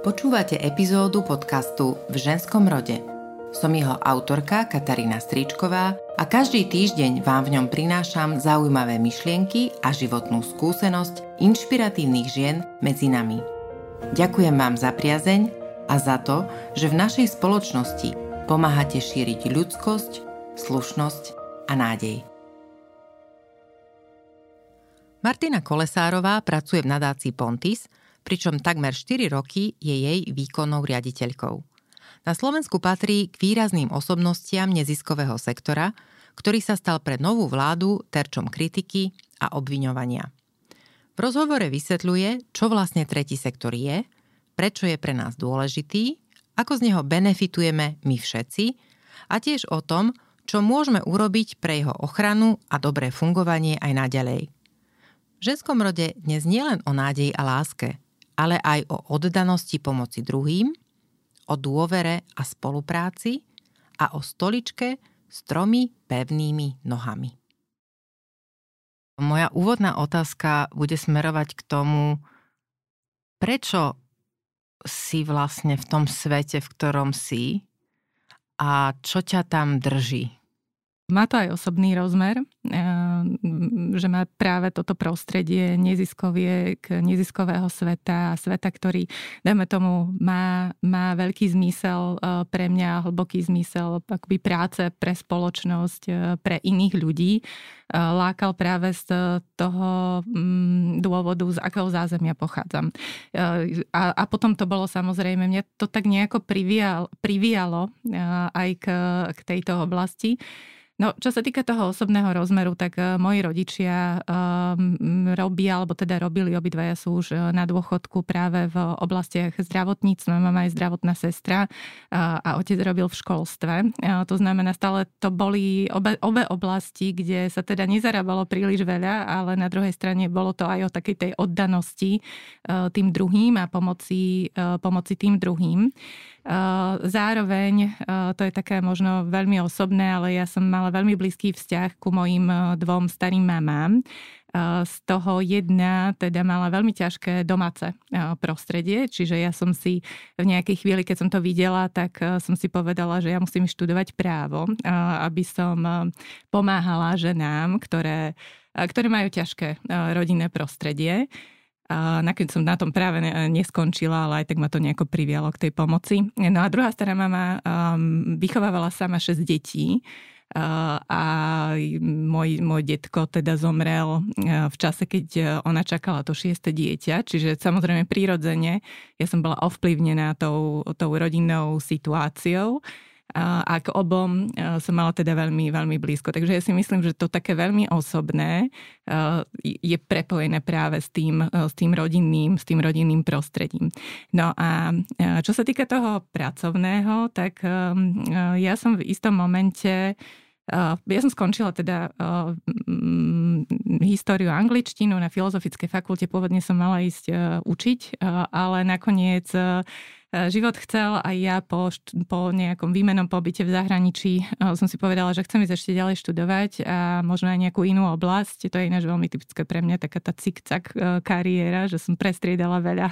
Počúvate epizódu podcastu V ženskom rode. Som jeho autorka Katarína Stričková a každý týždeň vám v ňom prinášam zaujímavé myšlienky a životnú skúsenosť inšpiratívnych žien medzi nami. Ďakujem vám za priazeň a za to, že v našej spoločnosti pomáhate šíriť ľudskosť, slušnosť a nádej. Martina Kolesárová pracuje v nadácii Pontis – pričom takmer 4 roky je jej výkonnou riaditeľkou. Na Slovensku patrí k výrazným osobnostiam neziskového sektora, ktorý sa stal pre novú vládu terčom kritiky a obviňovania. V rozhovore vysvetľuje, čo vlastne tretí sektor je, prečo je pre nás dôležitý, ako z neho benefitujeme my všetci a tiež o tom, čo môžeme urobiť pre jeho ochranu a dobré fungovanie aj naďalej. V ženskom rode dnes nielen o nádeji a láske, ale aj o oddanosti pomoci druhým, o dôvere a spolupráci a o stoličke s tromi pevnými nohami. Moja úvodná otázka bude smerovať k tomu, prečo si vlastne v tom svete, v ktorom si a čo ťa tam drží. Má to aj osobný rozmer, eh, že má práve toto prostredie neziskoviek, neziskového sveta, sveta, ktorý, dajme tomu, má, má veľký zmysel eh, pre mňa, hlboký zmysel akoby práce pre spoločnosť, eh, pre iných ľudí. Lákal práve z toho mm, dôvodu, z akého zázemia pochádzam. A, a potom to bolo samozrejme, mňa to tak nejako privialo, privialo aj k, k tejto oblasti. No, čo sa týka toho osobného rozmeru, tak uh, moji rodičia um, robia, alebo teda robili, obidvaja sú už uh, na dôchodku práve v oblastiach zdravotníctva. Mama je zdravotná sestra uh, a otec robil v školstve. Uh, to znamená, stále to boli obe, obe oblasti, kde sa teda nezarábalo príliš veľa, ale na druhej strane bolo to aj o takej tej oddanosti tým druhým a pomoci, pomoci tým druhým. Zároveň, to je také možno veľmi osobné, ale ja som mala veľmi blízky vzťah ku mojim dvom starým mamám. Z toho jedna teda mala veľmi ťažké domáce prostredie, čiže ja som si v nejakej chvíli, keď som to videla, tak som si povedala, že ja musím študovať právo, aby som pomáhala ženám, ktoré, ktoré majú ťažké rodinné prostredie. A nakoniec som na tom práve neskončila, ale aj tak ma to nejako privialo k tej pomoci. No a druhá stará mama um, vychovávala sama 6 detí. Uh, a môj, môj detko teda zomrel uh, v čase, keď ona čakala to šieste dieťa, čiže samozrejme prírodzene ja som bola ovplyvnená tou, tou rodinnou situáciou a k obom som mala teda veľmi, veľmi blízko. Takže ja si myslím, že to také veľmi osobné je prepojené práve s tým, s tým rodinným, s tým rodinným prostredím. No a čo sa týka toho pracovného, tak ja som v istom momente ja som skončila teda históriu angličtinu na Filozofickej fakulte. Pôvodne som mala ísť uh, učiť, uh, ale nakoniec E, život chcel aj ja po, po nejakom výmenom pobyte v zahraničí e, som si povedala, že chcem ísť ešte ďalej študovať a možno aj nejakú inú oblasť. To je ináč veľmi typické pre mňa, taká tá cik-cak e, kariéra, že som prestriedala veľa,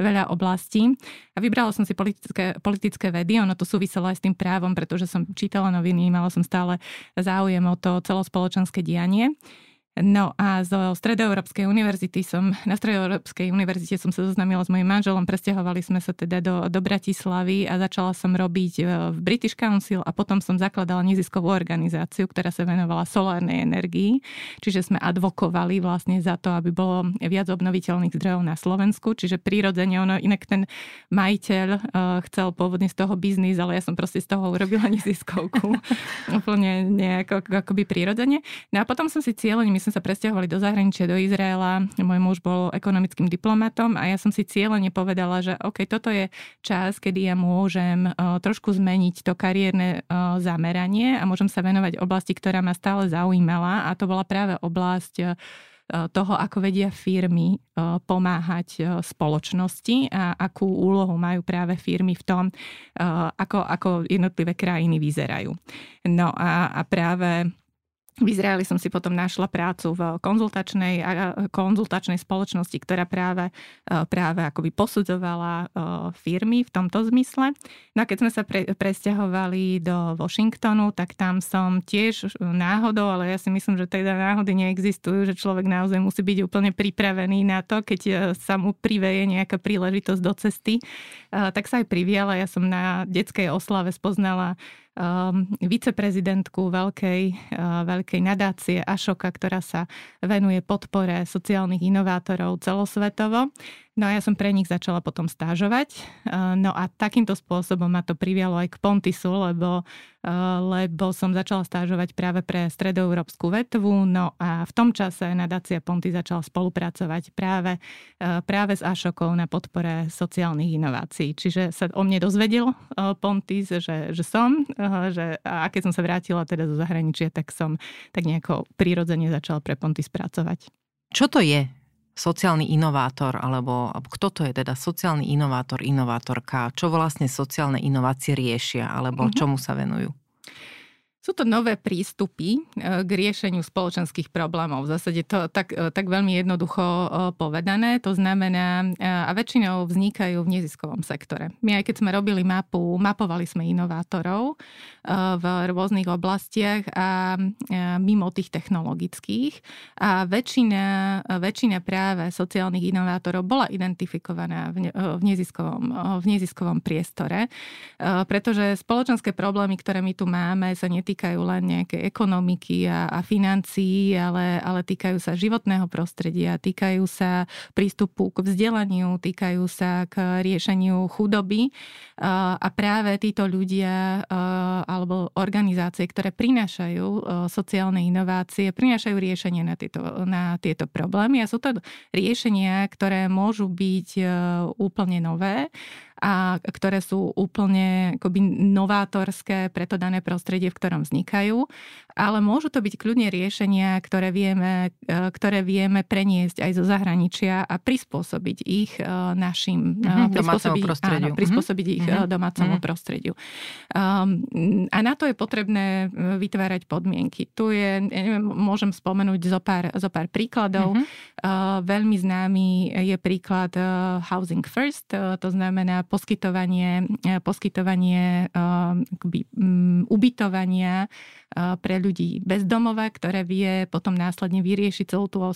veľa oblastí. A vybrala som si politické, politické vedy, ono to súviselo aj s tým právom, pretože som čítala noviny, mala som stále záujem o to celospoločenské dianie. No a zo Stredoeurópskej univerzity som, na Stredoeurópskej univerzite som sa zoznámila s mojim manželom, presťahovali sme sa teda do, do Bratislavy a začala som robiť e, v British Council a potom som zakladala neziskovú organizáciu, ktorá sa venovala solárnej energii, čiže sme advokovali vlastne za to, aby bolo viac obnoviteľných zdrojov na Slovensku, čiže prírodzene ono, inak ten majiteľ uh, chcel pôvodne z toho biznis, ale ja som proste z toho urobila neziskovku. Úplne nejako akoby prírodzene. No a potom som si cieľením sme sa presťahovali do zahraničia, do Izraela. Môj muž bol ekonomickým diplomatom a ja som si cieľene povedala, že OK, toto je čas, kedy ja môžem trošku zmeniť to kariérne zameranie a môžem sa venovať oblasti, ktorá ma stále zaujímala a to bola práve oblasť toho, ako vedia firmy pomáhať spoločnosti a akú úlohu majú práve firmy v tom, ako, ako jednotlivé krajiny vyzerajú. No a, a práve v Izraeli som si potom našla prácu v konzultačnej, konzultačnej spoločnosti, ktorá práve, e, práve akoby posudzovala e, firmy v tomto zmysle. No a keď sme sa pre, presťahovali do Washingtonu, tak tam som tiež náhodou, ale ja si myslím, že teda náhody neexistujú, že človek naozaj musí byť úplne pripravený na to, keď e, sa mu priveje nejaká príležitosť do cesty, tak sa aj priviala. Ja som na detskej oslave spoznala um, viceprezidentku veľkej, uh, veľkej nadácie Ašoka, ktorá sa venuje podpore sociálnych inovátorov celosvetovo. No a ja som pre nich začala potom stážovať. No a takýmto spôsobom ma to privialo aj k Pontisu, lebo, lebo som začala stážovať práve pre stredoeurópsku vetvu. No a v tom čase nadácia Ponty začala spolupracovať práve, práve s Ašokou na podpore sociálnych inovácií. Čiže sa o mne dozvedel Pontis, že, že som, že, a keď som sa vrátila teda zo zahraničia, tak som tak nejako prirodzene začala pre Pontis pracovať. Čo to je sociálny inovátor, alebo kto to je teda sociálny inovátor, inovátorka, čo vlastne sociálne inovácie riešia, alebo mm-hmm. čomu sa venujú? Sú to nové prístupy e, k riešeniu spoločenských problémov. V zásade to tak, e, tak veľmi jednoducho e, povedané. To znamená, a väčšinou vznikajú v neziskovom sektore. My aj keď sme robili mapu, mapovali sme inovátorov v rôznych oblastiach a mimo tých technologických. A väčšina, väčšina práve sociálnych inovátorov bola identifikovaná v, neziskovom, v neziskovom priestore, pretože spoločenské problémy, ktoré my tu máme, sa netýkajú netýkajú len nejakej ekonomiky a, a financií, ale, ale týkajú sa životného prostredia, týkajú sa prístupu k vzdelaniu, týkajú sa k riešeniu chudoby. A práve títo ľudia alebo organizácie, ktoré prinášajú sociálne inovácie, prinášajú riešenie na tieto, na tieto problémy a sú to riešenia, ktoré môžu byť úplne nové a ktoré sú úplne akoby novátorské pre to dané prostredie, v ktorom vznikajú. Ale môžu to byť kľudne riešenia, ktoré vieme, e, ktoré vieme preniesť aj zo zahraničia a prispôsobiť ich e, našim mm-hmm, domácemu prostrediu. Áno, prispôsobiť mm-hmm. ich mm-hmm. domácemu mm-hmm. prostrediu. Um, a na to je potrebné vytvárať podmienky. Tu je, neviem, môžem spomenúť zo pár, zo pár príkladov. Mm-hmm. Uh, veľmi známy je príklad uh, Housing First, uh, to znamená poskytovanie, poskytovanie e, akoby, ubytovania pre ľudí bez domova, ktoré vie potom následne vyriešiť celú tú,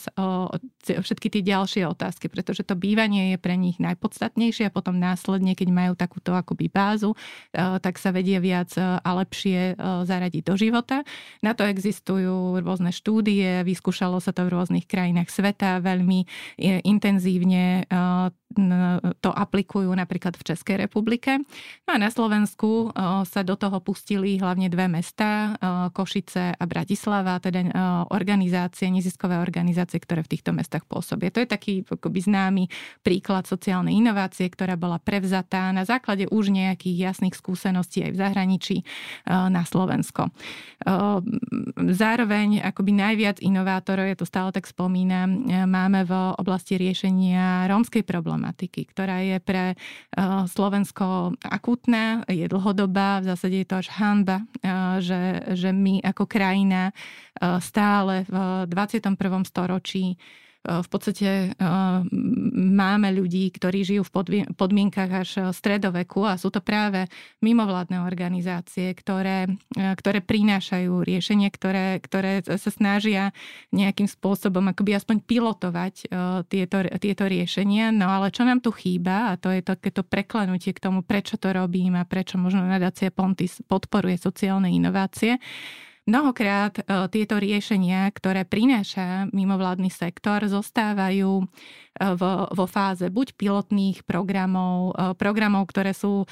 všetky tie ďalšie otázky, pretože to bývanie je pre nich najpodstatnejšie a potom následne, keď majú takúto akoby bázu, tak sa vedia viac a lepšie zaradiť do života. Na to existujú rôzne štúdie, vyskúšalo sa to v rôznych krajinách sveta, veľmi intenzívne to aplikujú napríklad v Českej republike. No a na Slovensku sa do toho pustili hlavne dve mesta, Košice a Bratislava, teda organizácie, neziskové organizácie, ktoré v týchto mestách pôsobia. To je taký akoby známy príklad sociálnej inovácie, ktorá bola prevzatá na základe už nejakých jasných skúseností aj v zahraničí na Slovensko. Zároveň akoby najviac inovátorov, ja to stále tak spomínam, máme v oblasti riešenia rómskej problematiky, ktorá je pre Slovensko akutná, je dlhodobá, v zásade je to až hanba, že, že my ako krajina stále v 21. storočí v podstate máme ľudí, ktorí žijú v podmienkach až stredoveku a sú to práve mimovládne organizácie, ktoré, ktoré prinášajú riešenie, ktoré, ktoré sa snažia nejakým spôsobom akoby aspoň pilotovať tieto, tieto riešenia. No ale čo nám tu chýba, a to je takéto preklenutie k tomu, prečo to robím a prečo možno nadácia Pontis podporuje sociálne inovácie, Mnohokrát e, tieto riešenia, ktoré prináša mimovládny sektor, zostávajú e, vo, vo fáze buď pilotných programov, e, programov, ktoré sú,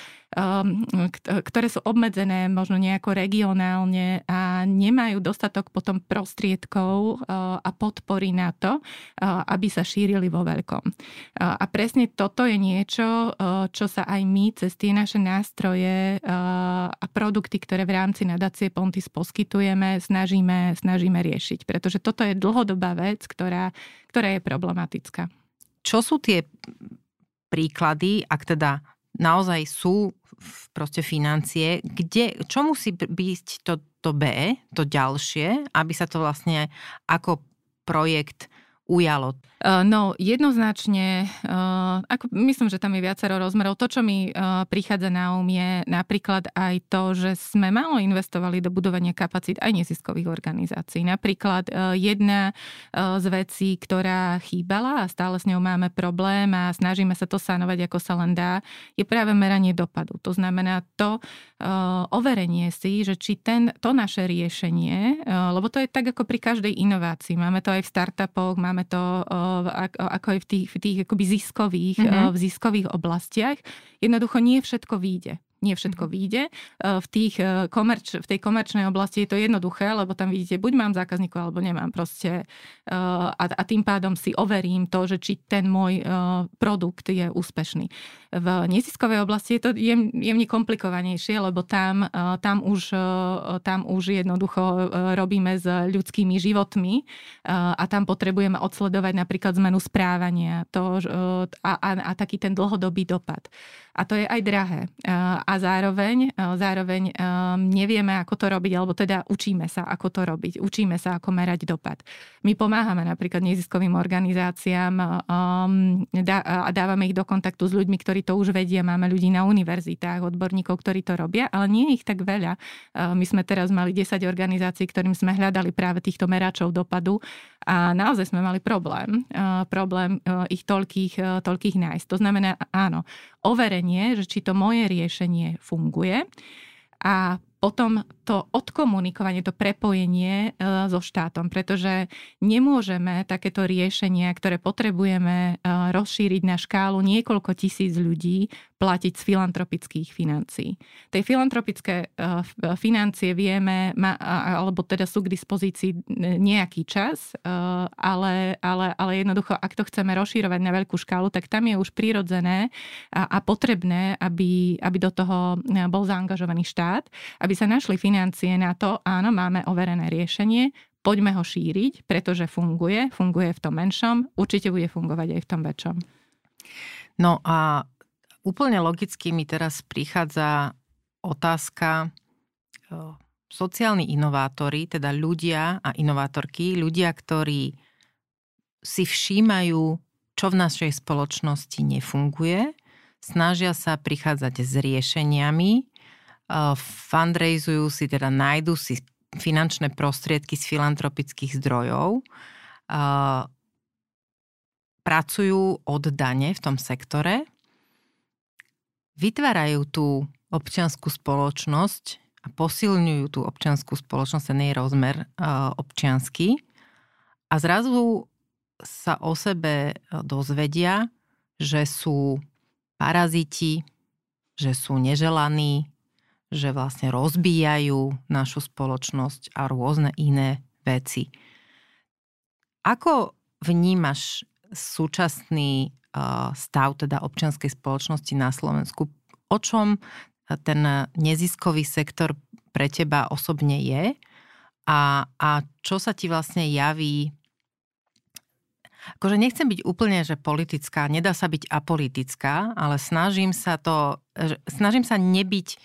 ktoré sú obmedzené možno nejako regionálne a a nemajú dostatok potom prostriedkov a podpory na to, aby sa šírili vo veľkom. A presne toto je niečo, čo sa aj my cez tie naše nástroje a produkty, ktoré v rámci nadácie Pontis poskytujeme, snažíme, snažíme riešiť. Pretože toto je dlhodobá vec, ktorá, ktorá je problematická. Čo sú tie príklady, ak teda naozaj sú proste financie, kde, čo musí byť to, to B, to ďalšie, aby sa to vlastne ako projekt ujalo? No, jednoznačne, ako myslím, že tam je viacero rozmerov. To, čo mi prichádza na um, je napríklad aj to, že sme málo investovali do budovania kapacít aj neziskových organizácií. Napríklad jedna z vecí, ktorá chýbala a stále s ňou máme problém a snažíme sa to sanovať, ako sa len dá, je práve meranie dopadu. To znamená to overenie si, že či ten, to naše riešenie, lebo to je tak ako pri každej inovácii. Máme to aj v startupoch, máme to ako aj v tých, v tých akoby ziskových, mm-hmm. v ziskových oblastiach. Jednoducho nie všetko vyjde nie všetko mhm. vyjde. E, v, tých e, komerč, v tej komerčnej oblasti je to jednoduché, lebo tam vidíte, buď mám zákazníkov, alebo nemám proste. E, a, a tým pádom si overím to, že či ten môj produkt je úspešný. V neziskovej oblasti je to jemne komplikovanejšie, lebo tam, tam, už, tam už jednoducho robíme s ľudskými životmi a tam potrebujeme odsledovať napríklad zmenu správania to, a, a, a taký ten dlhodobý dopad. A to je aj drahé a zároveň, e, zároveň e, nevieme, ako to robiť, alebo teda učíme sa, ako to robiť. Učíme sa, ako merať dopad. My pomáhame napríklad neziskovým organizáciám e, a dávame ich do kontaktu s ľuďmi, ktorí to už vedia. Máme ľudí na univerzitách, odborníkov, ktorí to robia, ale nie je ich tak veľa. My sme teraz mali 10 organizácií, ktorým sme hľadali práve týchto meračov dopadu a naozaj sme mali problém. Problém ich toľkých, toľkých nájsť. To znamená, áno, overenie, že či to moje riešenie funguje. A potom to odkomunikovanie, to prepojenie e, so štátom, pretože nemôžeme takéto riešenia, ktoré potrebujeme e, rozšíriť na škálu niekoľko tisíc ľudí, platiť z filantropických financií. Tej filantropické e, financie vieme, alebo teda sú k dispozícii nejaký čas, ale, ale, ale jednoducho, ak to chceme rozšírovať na veľkú škálu, tak tam je už prirodzené a, a potrebné, aby, aby do toho bol zaangažovaný štát, aby sa našli financie na to, áno, máme overené riešenie, poďme ho šíriť, pretože funguje, funguje v tom menšom, určite bude fungovať aj v tom väčšom. No a úplne logicky mi teraz prichádza otázka, sociálni inovátori, teda ľudia a inovátorky, ľudia, ktorí si všímajú, čo v našej spoločnosti nefunguje, snažia sa prichádzať s riešeniami, fundraizujú si, teda nájdu si finančné prostriedky z filantropických zdrojov, pracujú od dane v tom sektore, vytvárajú tú občianskú spoločnosť a posilňujú tú občianskú spoločnosť, ten jej rozmer občiansky a zrazu sa o sebe dozvedia, že sú paraziti, že sú neželaní, že vlastne rozbíjajú našu spoločnosť a rôzne iné veci. Ako vnímaš súčasný stav teda občianskej spoločnosti na Slovensku? O čom ten neziskový sektor pre teba osobne je a, a čo sa ti vlastne javí akože nechcem byť úplne, že politická, nedá sa byť apolitická, ale snažím sa to, snažím sa nebyť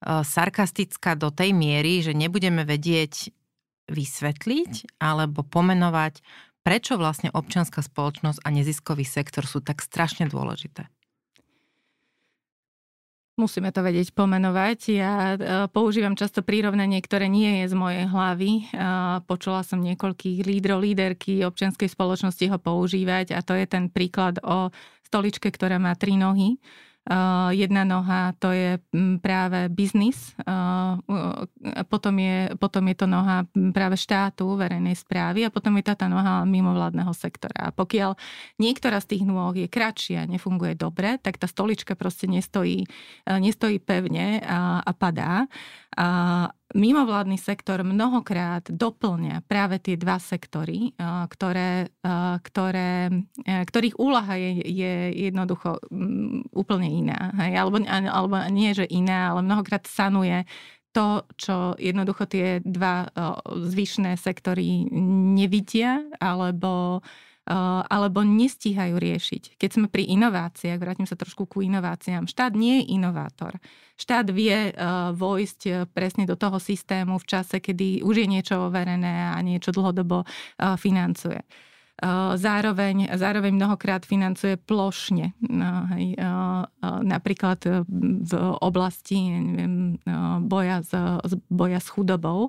E, sarkastická do tej miery, že nebudeme vedieť vysvetliť alebo pomenovať, prečo vlastne občianská spoločnosť a neziskový sektor sú tak strašne dôležité. Musíme to vedieť pomenovať. Ja e, používam často prírovnanie, ktoré nie je z mojej hlavy. E, počula som niekoľkých lídrov, líderky občianskej spoločnosti ho používať a to je ten príklad o stoličke, ktorá má tri nohy jedna noha to je mm, práve biznis, eh, potom je, potom je to noha mm, práve štátu, verejnej správy a potom je táto noha mimovládneho sektora. A pokiaľ niektorá z tých nôh je kratšia, nefunguje dobre, tak tá stolička proste nestojí, eh, nestojí pevne a, a padá. A, mimovládny sektor mnohokrát doplňa práve tie dva sektory, ktoré, ktoré, ktorých úlaha je, je jednoducho mm, úplne iná. Hej? Alebo, alebo nie, že iná, ale mnohokrát sanuje to, čo jednoducho tie dva zvyšné sektory nevidia, alebo alebo nestíhajú riešiť. Keď sme pri inováciách, vrátim sa trošku ku inováciám, štát nie je inovátor. Štát vie vojsť presne do toho systému v čase, kedy už je niečo overené a niečo dlhodobo financuje. Zároveň, zároveň mnohokrát financuje plošne. Napríklad v oblasti neviem, boja, s, boja s chudobou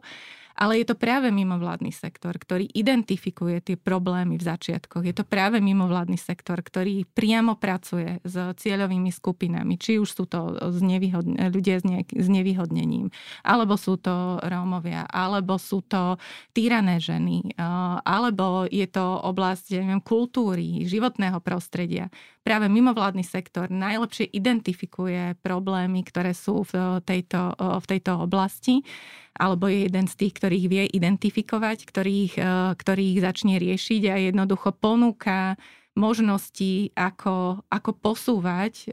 ale je to práve mimovládny sektor, ktorý identifikuje tie problémy v začiatkoch. Je to práve mimovládny sektor, ktorý priamo pracuje s cieľovými skupinami, či už sú to znevýhodne, ľudia s, ne, s nevyhodnením, alebo sú to Rómovia, alebo sú to týrané ženy, alebo je to oblasť neviem, kultúry, životného prostredia práve mimovládny sektor najlepšie identifikuje problémy, ktoré sú v tejto, v tejto oblasti, alebo je jeden z tých, ktorých vie identifikovať, ktorých, ktorých začne riešiť a jednoducho ponúka možnosti, ako, ako posúvať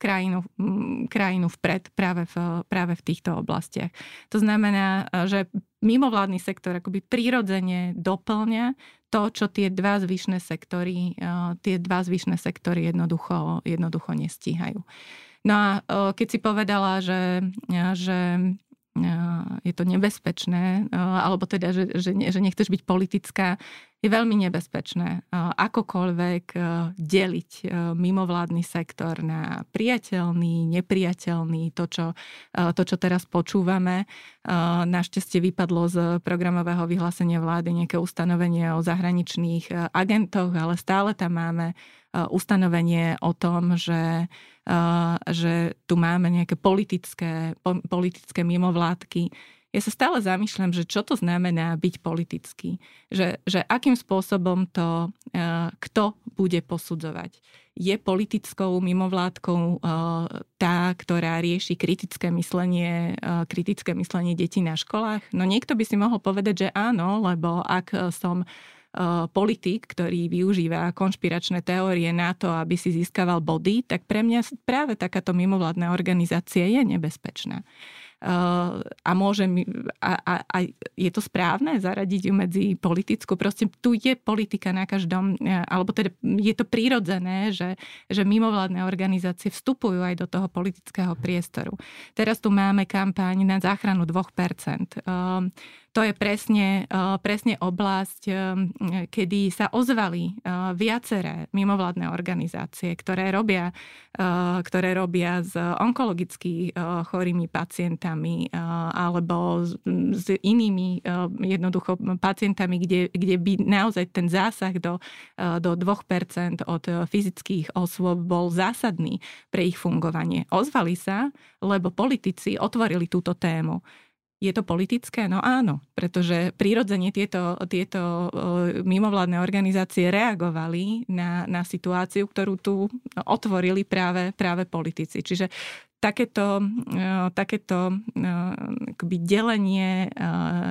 krajinu, krajinu vpred práve v, práve v týchto oblastiach. To znamená, že mimovládny sektor akoby prirodzene doplňa to, čo tie dva zvyšné sektory, eh, tie dva zvyšné sektory jednoducho, jednoducho nestíhajú. No a keď si povedala, že, že je to nebezpečné, alebo teda, že, že, že nechceš byť politická, je veľmi nebezpečné akokoľvek deliť mimovládny sektor na priateľný, nepriateľný, to čo, to, čo teraz počúvame. Našťastie vypadlo z programového vyhlásenia vlády nejaké ustanovenie o zahraničných agentoch, ale stále tam máme ustanovenie o tom, že že tu máme nejaké politické, politické mimovládky. Ja sa stále zamýšľam, že čo to znamená byť politický. Že, že akým spôsobom to kto bude posudzovať. Je politickou mimovládkou tá, ktorá rieši kritické myslenie, kritické myslenie detí na školách? No niekto by si mohol povedať, že áno, lebo ak som politik, ktorý využíva konšpiračné teórie na to, aby si získaval body, tak pre mňa práve takáto mimovládna organizácia je nebezpečná a môže a, a, a je to správne zaradiť ju medzi politickú. Proste tu je politika na každom, e, alebo teda je to prirodzené, že, že mimovládne organizácie vstupujú aj do toho politického priestoru. Teraz tu máme kampaň na záchranu 2%. To je presne, e, presne oblasť, e, kedy sa ozvali viaceré mimovládne organizácie, ktoré robia, ktoré robia s onkologicky chorými pacientami alebo s inými jednoducho pacientami, kde, kde by naozaj ten zásah do, do 2% od fyzických osôb bol zásadný pre ich fungovanie. Ozvali sa, lebo politici otvorili túto tému. Je to politické? No áno, pretože prirodzene tieto, tieto mimovládne organizácie reagovali na, na situáciu, ktorú tu otvorili práve, práve politici. Čiže takéto, e, takéto e, akoby delenie e,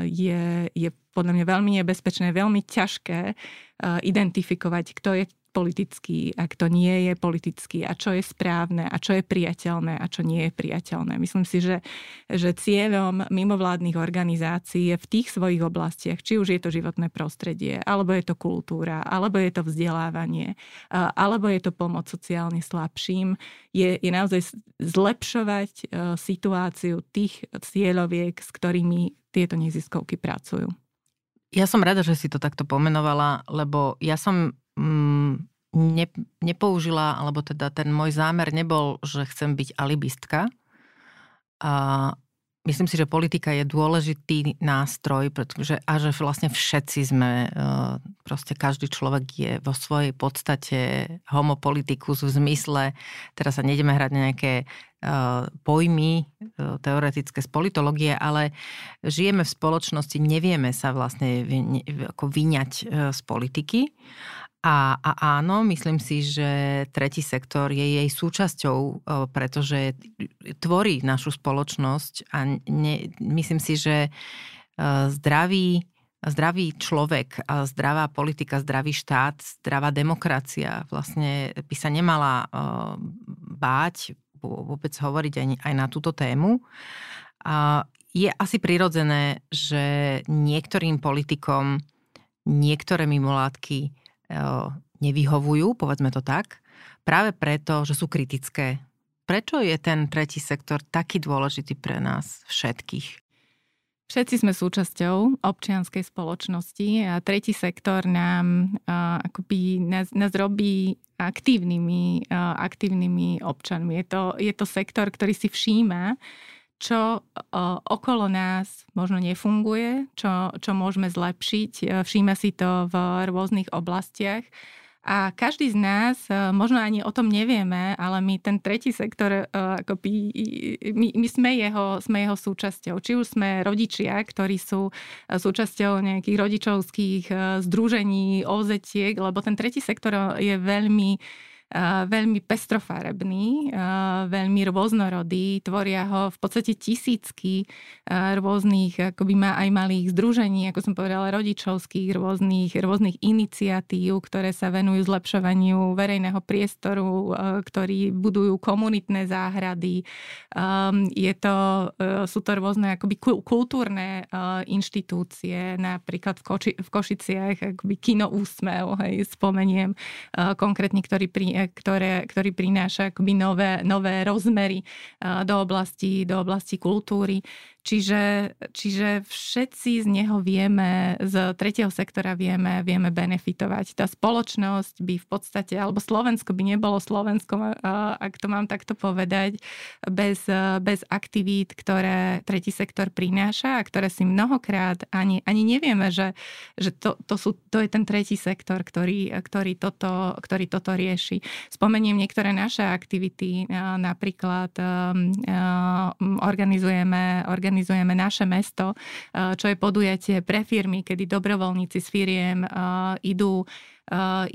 je, je podľa mňa veľmi nebezpečné, veľmi ťažké identifikovať, kto je politický a kto nie je politický a čo je správne a čo je priateľné a čo nie je priateľné. Myslím si, že, že cieľom mimovládnych organizácií je v tých svojich oblastiach, či už je to životné prostredie, alebo je to kultúra, alebo je to vzdelávanie, alebo je to pomoc sociálne slabším, je, je naozaj zlepšovať e, situáciu tých cieľoviek, s ktorými tieto neziskovky pracujú. Ja som rada, že si to takto pomenovala, lebo ja som mm, ne, nepoužila, alebo teda ten môj zámer nebol, že chcem byť alibistka. A myslím si, že politika je dôležitý nástroj, pretože a že vlastne všetci sme, e, proste každý človek je vo svojej podstate homopolitikus v zmysle, teraz sa nejdeme hrať nejaké e, pojmy e, teoretické z politológie, ale žijeme v spoločnosti, nevieme sa vlastne ako vyňať z politiky A, a áno, myslím si, že tretí sektor je jej súčasťou, pretože tvorí našu spoločnosť a ne, myslím si, že zdravý, zdravý človek, zdravá politika, zdravý štát, zdravá demokracia vlastne by sa nemala báť vôbec hovoriť aj, aj na túto tému. Je asi prirodzené, že niektorým politikom niektoré mimovládky nevyhovujú, povedzme to tak, práve preto, že sú kritické. Prečo je ten tretí sektor taký dôležitý pre nás všetkých? Všetci sme súčasťou občianskej spoločnosti a tretí sektor nám uh, akoby nás, nás robí aktívnymi, uh, aktívnymi občanmi. Je to, je to sektor, ktorý si všíma, čo okolo nás možno nefunguje, čo, čo môžeme zlepšiť. Všíma si to v rôznych oblastiach. A každý z nás, možno ani o tom nevieme, ale my ten tretí sektor, akoby, my, my sme, jeho, sme jeho súčasťou. Či už sme rodičia, ktorí sú súčasťou nejakých rodičovských združení, OZ-tiek, lebo ten tretí sektor je veľmi veľmi pestrofarebný, veľmi rôznorodý, tvoria ho v podstate tisícky rôznych, akoby má aj malých združení, ako som povedala, rodičovských, rôznych, rôznych iniciatív, ktoré sa venujú zlepšovaniu verejného priestoru, ktorí budujú komunitné záhrady. Je to, sú to rôzne akoby kultúrne inštitúcie, napríklad v, Koči, v Košiciach akoby kino Úsmev, hej, spomeniem konkrétne, ktorý pri, ktoré, ktorý prináša akoby nové, nové rozmery do oblasti, do oblasti kultúry. Čiže, čiže všetci z neho vieme, z tretieho sektora vieme, vieme benefitovať. Tá spoločnosť by v podstate, alebo Slovensko by nebolo Slovensko, ak to mám takto povedať, bez, bez aktivít, ktoré tretí sektor prináša a ktoré si mnohokrát ani, ani nevieme, že, že to, to, sú, to je ten tretí sektor, ktorý, ktorý, toto, ktorý toto rieši. Spomeniem niektoré naše aktivity, napríklad organizujeme, organizujeme organizujeme naše mesto, eh, čo je podujatie pre firmy, kedy dobrovoľníci s firiem eh, idú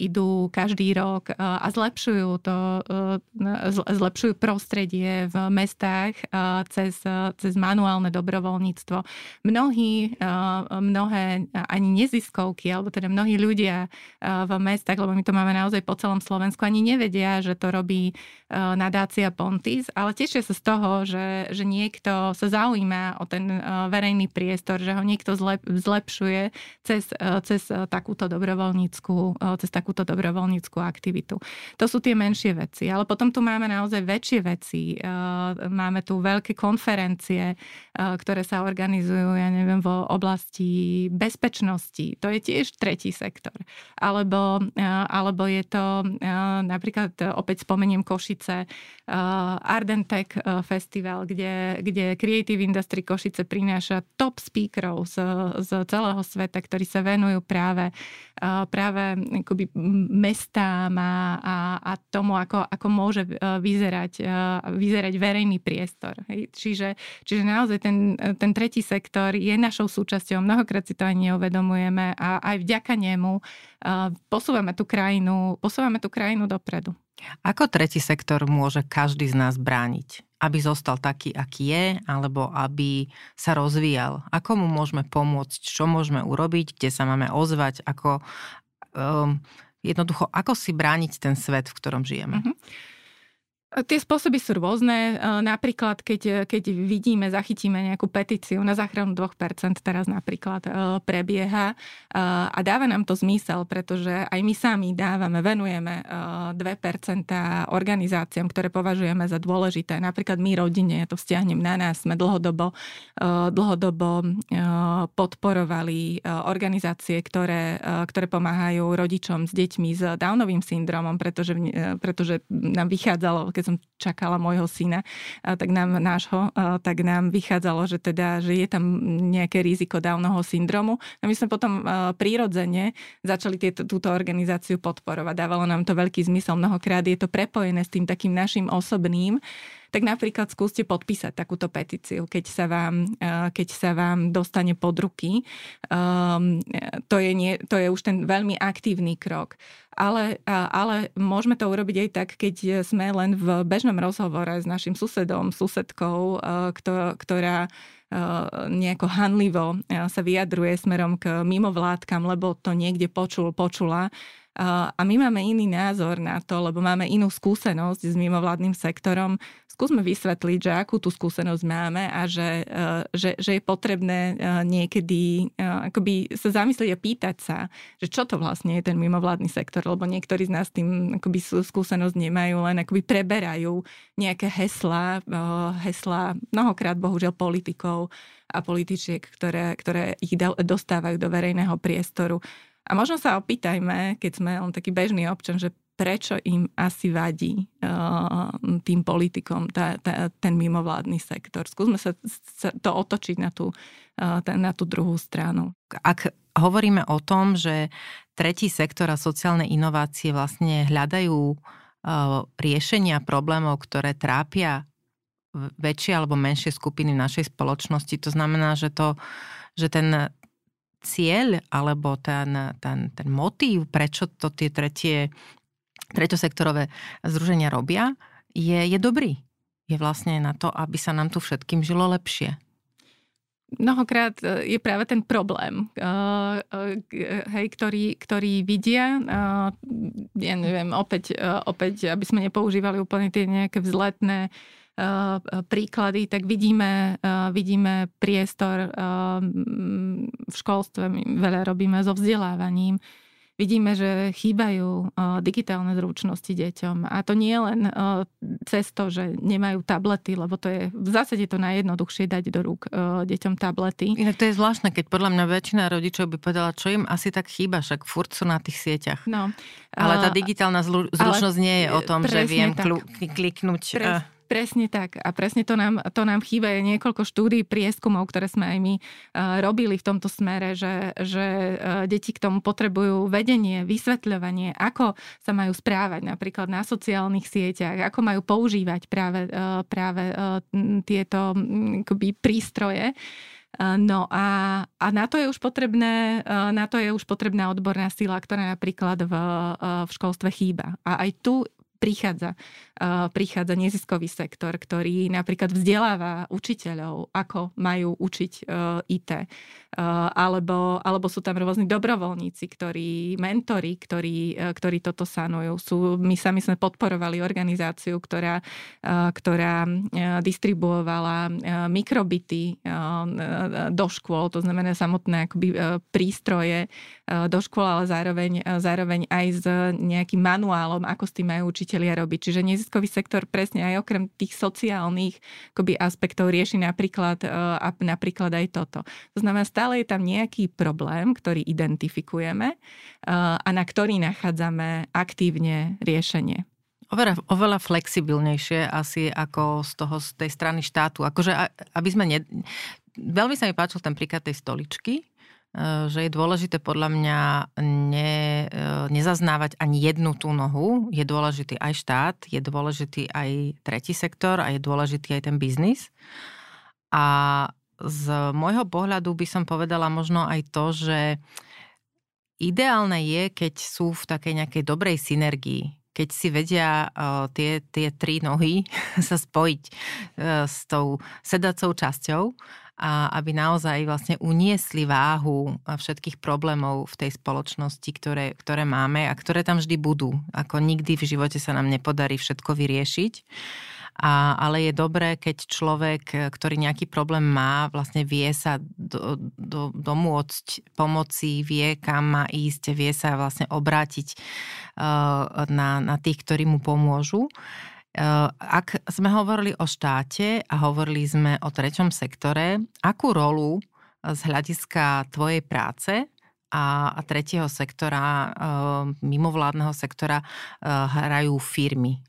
idú každý rok eh, a zlepšujú to, eh, zlepšujú prostredie v mestách cez, cez manuálne dobrovoľníctvo. Mnohí, mnohé ani neziskovky, alebo teda mnohí ľudia v mestách, lebo my to máme naozaj po celom Slovensku, ani nevedia, že to robí nadácia Pontis, ale tešia sa z toho, že, že niekto sa zaujíma o ten verejný priestor, že ho niekto zlep, zlepšuje cez, cez takúto dobrovoľníckú cez takúto dobrovoľníckú aktivitu. To sú tie menšie veci. Ale potom tu máme naozaj väčšie veci. Máme tu veľké konferencie, ktoré sa organizujú, ja neviem, v oblasti bezpečnosti. To je tiež tretí sektor. Alebo, alebo je to napríklad, opäť spomeniem Košice, Ardentech Festival, kde, kde Creative Industry Košice prináša top speakerov z, z celého sveta, ktorí sa venujú práve, práve akoby mestám a, a, a tomu, ako, ako môže e, vyzerať, e, vyzerať verejný priestor. Hej. Čiže, čiže naozaj ten, ten tretí sektor je našou súčasťou, mnohokrát si to ani neuvedomujeme a aj vďaka nemu e, posúvame tú krajinu, posúvame tú krajinu dopredu. Ako tretí sektor môže každý z nás brániť? Aby zostal taký, aký je, alebo aby sa rozvíjal? Ako mu môžeme pomôcť? Čo môžeme urobiť? Kde sa máme ozvať? Ako, um, jednoducho, ako si brániť ten svet, v ktorom žijeme. Mm-hmm. Tie spôsoby sú rôzne. Napríklad, keď, keď vidíme, zachytíme nejakú petíciu na záchranu 2%, teraz napríklad prebieha a dáva nám to zmysel, pretože aj my sami dávame, venujeme 2% organizáciám, ktoré považujeme za dôležité. Napríklad my rodine, ja to vzťahnem na nás, sme dlhodobo, dlhodobo podporovali organizácie, ktoré, ktoré pomáhajú rodičom s deťmi s Downovým syndromom, pretože, pretože nám vychádzalo, keď som čakala môjho syna, tak nám nášho, tak nám vychádzalo, že teda, že je tam nejaké riziko Downovho syndromu. A my sme potom prirodzene začali tieto, túto organizáciu podporovať. Dávalo nám to veľký zmysel. Mnohokrát je to prepojené s tým takým našim osobným tak napríklad skúste podpísať takúto petíciu, keď sa vám, keď sa vám dostane pod ruky. Um, to, je nie, to je už ten veľmi aktívny krok. Ale, ale môžeme to urobiť aj tak, keď sme len v bežnom rozhovore s našim susedom, susedkou, ktorá nejako hanlivo sa vyjadruje smerom k mimovládkam, lebo to niekde počul, počula a my máme iný názor na to, lebo máme inú skúsenosť s mimovládnym sektorom. Skúsme vysvetliť, že akú tú skúsenosť máme a že, e, že, že je potrebné e, niekedy e, akoby sa zamyslieť a pýtať sa, že čo to vlastne je ten mimovládny sektor, lebo niektorí z nás tým akoby skúsenosť nemajú, len akoby preberajú nejaké heslá, heslá mnohokrát bohužiaľ politikov a političiek, ktoré, ktoré ich dostávajú do verejného priestoru a možno sa opýtajme, keď sme len taký bežný občan, že prečo im asi vadí uh, tým politikom tá, tá, ten mimovládny sektor. Skúsme sa, sa to otočiť na tú, uh, na tú druhú stranu. Ak hovoríme o tom, že tretí sektor a sociálne inovácie vlastne hľadajú uh, riešenia problémov, ktoré trápia väčšie alebo menšie skupiny v našej spoločnosti, to znamená, že, to, že ten cieľ alebo ten, ten, ten motív, prečo to tie tretie, treťosektorové združenia robia, je, je dobrý. Je vlastne na to, aby sa nám tu všetkým žilo lepšie mnohokrát e, je práve ten problém, e, e, hej, ktorý, ktorý vidia, ja neviem, opäť, opäť, aby sme nepoužívali úplne tie nejaké vzletné príklady, tak vidíme, eh, vidíme priestor eh, v školstve, my veľa robíme so vzdelávaním, vidíme, že chýbajú digitálne zručnosti deťom. A to nie len cez to, že nemajú tablety, lebo to je v zásade to najjednoduchšie dať do rúk deťom tablety. Inak to je zvláštne, keď podľa mňa väčšina rodičov by povedala, čo im asi tak chýba, však furt sú na tých sieťach. No, ale tá digitálna zručnosť nie je o tom, že viem tak. kliknúť... Pres, Presne tak. A presne to nám, to nám chýba. Je niekoľko štúdí, prieskumov, ktoré sme aj my uh, robili v tomto smere, že, že uh, deti k tomu potrebujú vedenie, vysvetľovanie, ako sa majú správať napríklad na sociálnych sieťach, ako majú používať práve, uh, práve tieto akoby, prístroje. No a, a na to je už potrebné, na to je už potrebná odborná sila, ktorá napríklad v, v školstve chýba. A aj tu prichádza, prichádza neziskový sektor, ktorý napríklad vzdeláva učiteľov, ako majú učiť e, IT. E, alebo, alebo sú tam rôzni dobrovoľníci, ktorí, mentori, ktorí, e, ktorí toto sanujú. Sú, my sami sme podporovali organizáciu, ktorá, ktorá distribuovala mikrobity do škôl, to znamená samotné akoby prístroje do škôl, ale zároveň, zároveň aj s nejakým manuálom, ako s tým majú učitelia robiť. Čiže neziskový sektor presne aj okrem tých sociálnych akoby, aspektov rieši napríklad, napríklad aj toto. To znamená, stále je tam nejaký problém, ktorý identifikujeme e, a na ktorý nachádzame aktívne riešenie. Oveľa, oveľa flexibilnejšie asi ako z toho, z tej strany štátu. Akože, aby sme ne... Veľmi sa mi páčil ten príklad tej stoličky, že je dôležité podľa mňa ne, e, nezaznávať ani jednu tú nohu. Je dôležitý aj štát, je dôležitý aj tretí sektor a je dôležitý aj ten biznis. A z môjho pohľadu by som povedala možno aj to, že ideálne je, keď sú v takej nejakej dobrej synergii keď si vedia uh, tie, tie tri nohy sa spojiť uh, s tou sedacou časťou a aby naozaj vlastne uniesli váhu všetkých problémov v tej spoločnosti, ktoré, ktoré máme a ktoré tam vždy budú. Ako nikdy v živote sa nám nepodarí všetko vyriešiť. A, ale je dobré, keď človek, ktorý nejaký problém má, vlastne vie sa do, do, domôcť pomoci, vie, kam má ísť, vie sa vlastne obrátiť uh, na, na tých, ktorí mu pomôžu. Eh, ak sme hovorili o štáte a hovorili sme o treťom sektore, akú rolu z hľadiska tvojej práce a tretieho sektora, eh, mimovládneho sektora hrajú firmy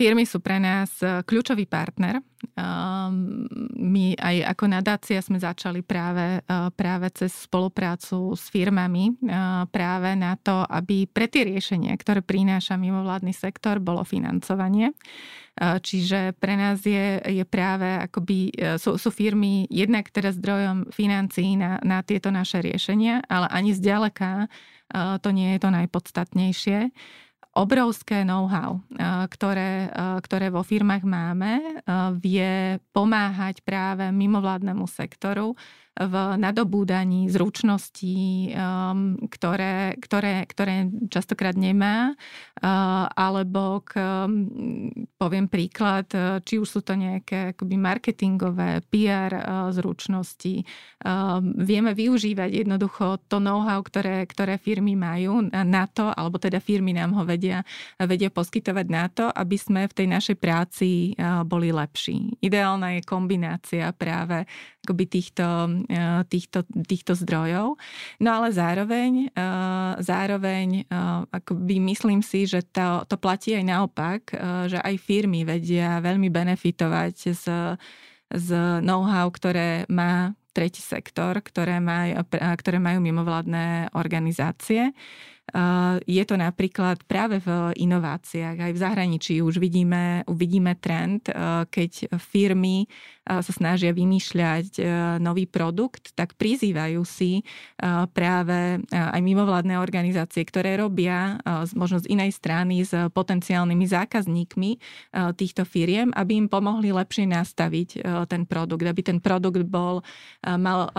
Firmy sú pre nás e, kľúčový partner. Ehm, my aj ako nadácia sme začali práve, e, práve cez spoluprácu s firmami e, práve na to, aby pre tie riešenia, ktoré prináša mimovládny sektor, bolo financovanie. Čiže pre nás je, je práve akoby, sú, sú firmy jednak teda zdrojom financií na, na tieto naše riešenia, ale ani zďaleka to nie je to najpodstatnejšie obrovské know-how, ktoré, ktoré vo firmách máme, vie pomáhať práve mimovládnemu sektoru v nadobúdaní zručností, um, ktoré, ktoré, ktoré častokrát nemá, uh, alebo k, um, poviem príklad, uh, či už sú to nejaké akoby marketingové, PR uh, zručnosti. Um, vieme využívať jednoducho to know-how, ktoré, ktoré firmy majú na to, alebo teda firmy nám ho vedia, vedia poskytovať na to, aby sme v tej našej práci boli lepší. Ideálna je kombinácia práve akoby týchto, týchto, týchto zdrojov. No ale zároveň, e, zároveň e, akoby myslím si, že to, to platí aj naopak, že aj firmy vedia veľmi benefitovať z, z know-how, ktoré má tretí sektor, ktoré, maj, ktoré majú mimovládne organizácie. Je to napríklad práve v inováciách. Aj v zahraničí už vidíme, uvidíme trend, keď firmy sa snažia vymýšľať nový produkt, tak prizývajú si práve aj mimovládne organizácie, ktoré robia možno z inej strany s potenciálnymi zákazníkmi týchto firiem, aby im pomohli lepšie nastaviť ten produkt, aby ten produkt bol, mal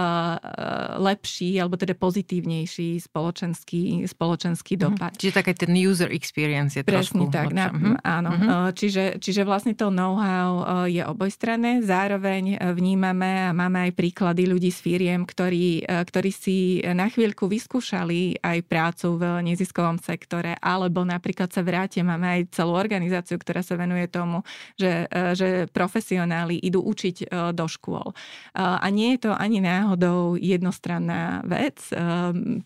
lepší alebo teda pozitívnejší spoločenský, spoločenský mhm. dopad. Čiže také ten user experience je Presne trošku tak, na, áno. Mm-hmm. Čiže, čiže vlastne to know-how je obojstranné, zároveň e, vnímame a máme aj príklady ľudí z firiem, ktorí, e, ktorí si na chvíľku vyskúšali aj prácu v neziskovom sektore, alebo napríklad sa vráte, máme aj celú organizáciu, ktorá sa venuje tomu, že, e, že profesionáli idú učiť do škôl. A nie je to ani náhodou jednostranná vec,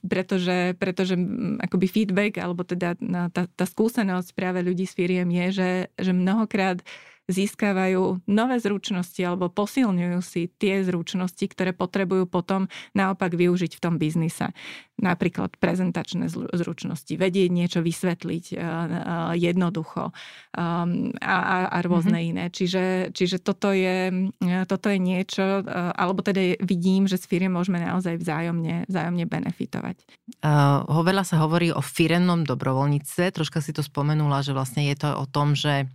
pretože, pretože akoby feedback, alebo teda tá, tá skúsenosť práve ľudí z firiem je, že, že mnohokrát získavajú nové zručnosti alebo posilňujú si tie zručnosti, ktoré potrebujú potom naopak využiť v tom biznise. Napríklad prezentačné zručnosti, vedieť niečo vysvetliť eh, eh, jednoducho ehm, a, a, a rôzne mm-hmm. iné. Čiže, čiže toto, je, eh, toto je niečo, alebo teda vidím, že s firiem môžeme naozaj vzájomne, vzájomne benefitovať. Uh, veľa sa hovorí o firemnom dobrovoľníctve. Troška si to spomenula, že vlastne je to o tom, že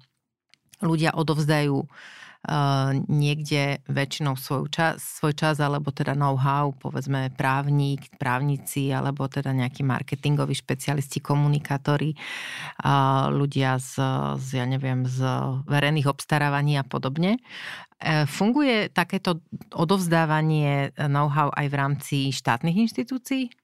ľudia odovzdajú uh, niekde väčšinou svoj čas, svoj čas, alebo teda know-how, povedzme právnik, právnici, alebo teda nejakí marketingoví špecialisti, komunikátori, uh, ľudia z, z, ja neviem, z verejných obstarávaní a podobne. Uh, funguje takéto odovzdávanie know-how aj v rámci štátnych inštitúcií?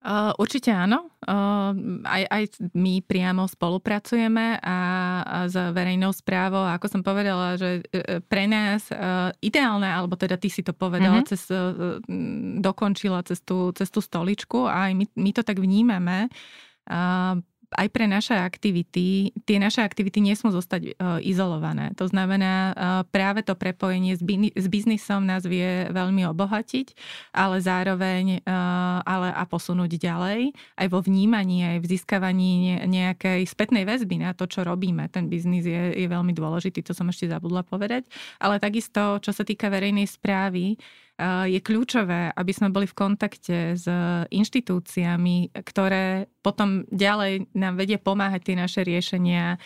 Uh, určite áno. Uh, aj, aj my priamo spolupracujeme a, a s verejnou správou. A ako som povedala, že uh, pre nás uh, ideálne, alebo teda ty si to povedala, mm-hmm. cez, dokončila cez tú, cez tú stoličku a aj my, my to tak vnímame. Aj pre naše aktivity, tie naše aktivity nesmú zostať e, izolované. To znamená, e, práve to prepojenie s, s biznisom nás vie veľmi obohatiť, ale zároveň e, ale a posunúť ďalej, aj vo vnímaní, aj v získavaní nejakej spätnej väzby na to, čo robíme. Ten biznis je, je veľmi dôležitý, to som ešte zabudla povedať. Ale takisto, čo sa týka verejnej správy, je kľúčové, aby sme boli v kontakte s inštitúciami, ktoré potom ďalej nám vedie pomáhať tie naše riešenia,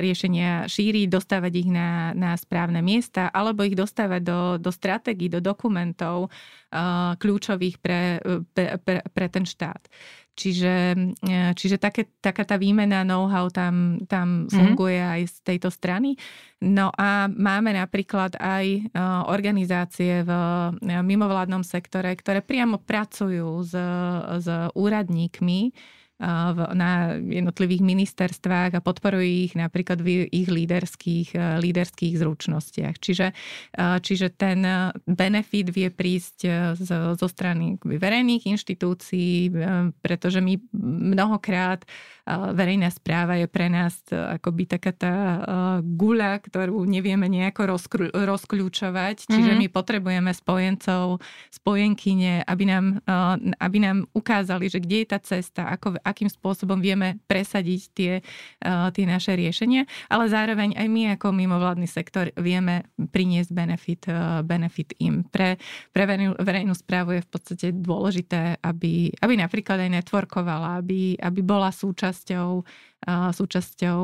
riešenia šíriť, dostávať ich na, na správne miesta, alebo ich dostávať do, do stratégií, do dokumentov kľúčových pre, pre, pre, pre ten štát. Čiže, e, čiže také, taká tá výmena know-how tam, tam mm-hmm. funguje aj z tejto strany. No a máme napríklad aj e, organizácie v e, mimovládnom sektore, ktoré priamo pracujú s, s úradníkmi, na jednotlivých ministerstvách a podporujú ich napríklad v ich líderských, e, líderských zručnostiach. Čiže, e, čiže ten benefit vie prísť e, zo strany verejných inštitúcií, pretože my mnohokrát verejná správa je pre nás akoby taká tá guľa, ktorú nevieme nejako rozkľúčovať, čiže mm-hmm. my potrebujeme spojencov, spojenkyne, aby nám, aby nám ukázali, že kde je tá cesta, ako, akým spôsobom vieme presadiť tie, tie naše riešenia, ale zároveň aj my ako mimovládny sektor vieme priniesť benefit, benefit im. Pre, pre verejnú správu je v podstate dôležité, aby, aby napríklad aj networkovala, aby, aby bola súčasťou súčasťou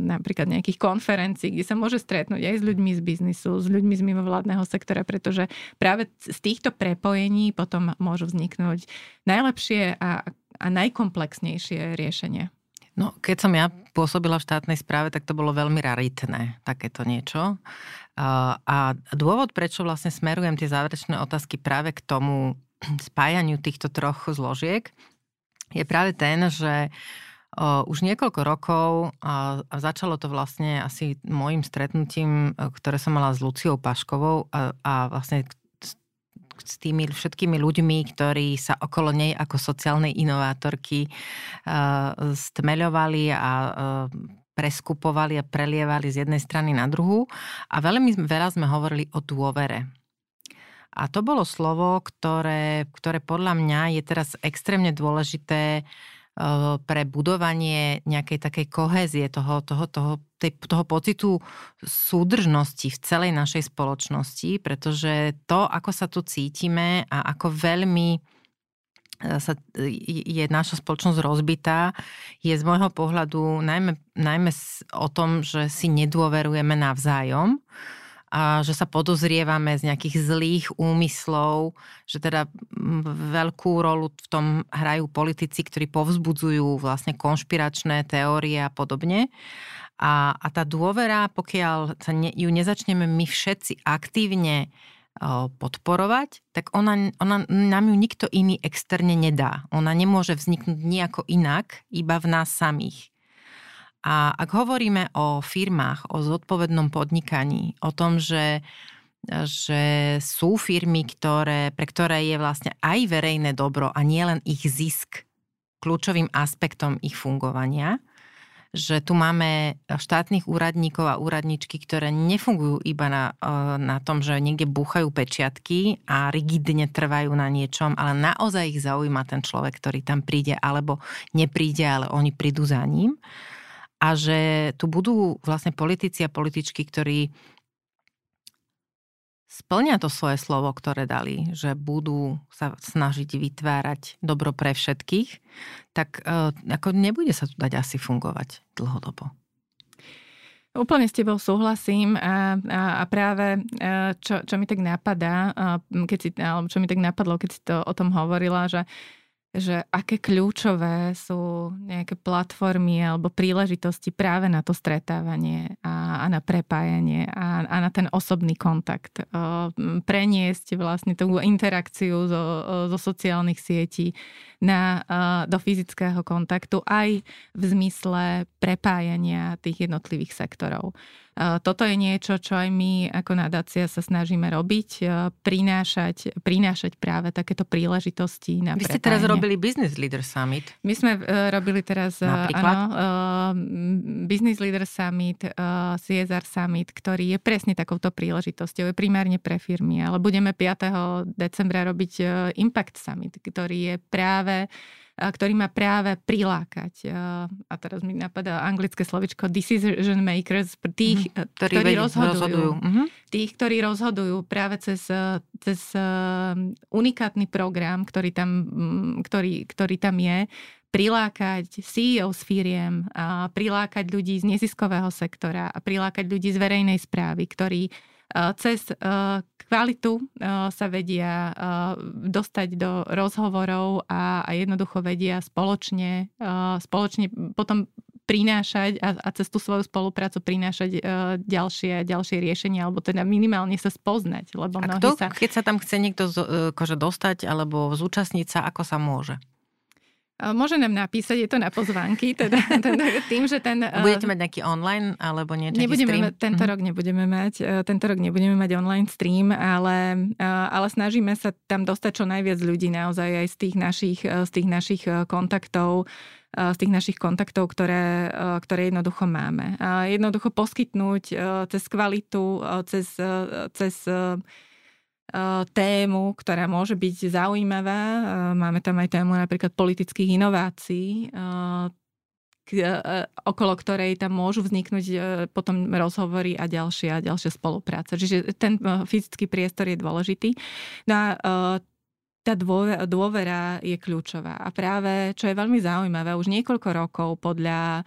napríklad nejakých konferencií, kde sa môže stretnúť aj s ľuďmi z biznisu, s ľuďmi z mimovládneho sektora, pretože práve z týchto prepojení potom môžu vzniknúť najlepšie a, a najkomplexnejšie riešenie. No, keď som ja pôsobila v štátnej správe, tak to bolo veľmi raritné, takéto niečo. A dôvod, prečo vlastne smerujem tie záverečné otázky práve k tomu spájaniu týchto troch zložiek, je práve ten, že už niekoľko rokov a, a začalo to vlastne asi môjim stretnutím, e, ktoré som mala s Luciou Paškovou a, a vlastne s, s tými všetkými ľuďmi, ktorí sa okolo nej ako sociálnej inovátorky uh, stmeľovali a uh, preskupovali a prelievali z jednej strany na druhú. A veľmi veľa sme hovorili o dôvere. A to bolo slovo, ktoré, ktoré podľa mňa je teraz extrémne dôležité uh, Eh, pre budovanie nejakej takej kohézie, toho, toho, toho, tej, toho pocitu súdržnosti v celej našej spoločnosti, pretože to, ako sa tu cítime a ako veľmi eh, sa, je naša spoločnosť rozbitá, je z môjho pohľadu najmä, najmä o tom, že si nedôverujeme navzájom a že sa podozrievame z nejakých zlých úmyslov, že teda veľkú rolu v tom hrajú politici, ktorí povzbudzujú vlastne konšpiračné teórie a podobne. A, a tá dôvera, pokiaľ sa ne, ju nezačneme my všetci aktívne podporovať, tak ona, ona nám ju nikto iný externe nedá. Ona nemôže vzniknúť nejako inak, iba v nás samých. A ak hovoríme o firmách, o zodpovednom podnikaní, o tom, že, že sú firmy, ktoré, pre ktoré je vlastne aj verejné dobro a nielen ich zisk kľúčovým aspektom ich fungovania, že tu máme štátnych úradníkov a úradničky, ktoré nefungujú iba na, na tom, že niekde búchajú pečiatky a rigidne trvajú na niečom, ale naozaj ich zaujíma ten človek, ktorý tam príde alebo nepríde, ale oni prídu za ním a že tu budú vlastne politici a političky, ktorí splnia to svoje slovo, ktoré dali, že budú sa snažiť vytvárať dobro pre všetkých, tak e, ako nebude sa tu dať asi fungovať dlhodobo. Úplne s tebou súhlasím a, a, a práve e, čo, čo mi tak napadá, keď si, alebo čo mi tak napadlo, keď si to o tom hovorila, že že aké kľúčové sú nejaké platformy alebo príležitosti práve na to stretávanie a, a na prepájanie a, a na ten osobný kontakt. Preniesť vlastne tú interakciu zo, zo sociálnych sietí na, do fyzického kontaktu aj v zmysle prepájania tých jednotlivých sektorov. Toto je niečo, čo aj my ako nadácia sa snažíme robiť, prinášať, prinášať práve takéto príležitosti na Vy ste teraz robili Business Leader Summit. My sme uh, robili teraz Napríklad? Áno, uh, Business Leader Summit, CSR Summit, ktorý je presne takouto príležitosťou, je primárne pre firmy, ale budeme 5. decembra robiť Impact Summit, ktorý je práve ktorý má práve prilákať. A teraz mi napadá anglické slovičko decision makers, tých, mm-hmm. ktorí, ktorí rozhodujú. rozhodujú. Mm-hmm. Tých, ktorí rozhodujú práve cez, cez unikátny program, ktorý tam, ktorý, ktorý tam je, prilákať CEO z firiem, a prilákať ľudí z neziskového sektora a prilákať ľudí z verejnej správy, ktorí cez kvalitu sa vedia dostať do rozhovorov a, jednoducho vedia spoločne, spoločne potom prinášať a, a cez tú svoju spoluprácu prinášať ďalšie, ďalšie riešenia, alebo teda minimálne sa spoznať. Lebo a kto, sa... keď sa tam chce niekto z, akože dostať alebo zúčastniť sa, ako sa môže? Môže nám napísať, je to na pozvánky, teda ten, tým, že ten... Budete mať nejaký online alebo niečo nebudeme stream? Tento mm-hmm. rok nebudeme mať, tento rok nebudeme mať online stream, ale, ale snažíme sa tam dostať čo najviac ľudí naozaj aj z tých našich, z tých našich kontaktov z tých našich kontaktov, ktoré, ktoré jednoducho máme. Jednoducho poskytnúť cez kvalitu, cez, cez tému, ktorá môže byť zaujímavá. Máme tam aj tému napríklad politických inovácií, okolo ktorej tam môžu vzniknúť potom rozhovory a ďalšie a ďalšie spolupráce. Čiže ten fyzický priestor je dôležitý. No a tá dôvera je kľúčová. A práve, čo je veľmi zaujímavé, už niekoľko rokov podľa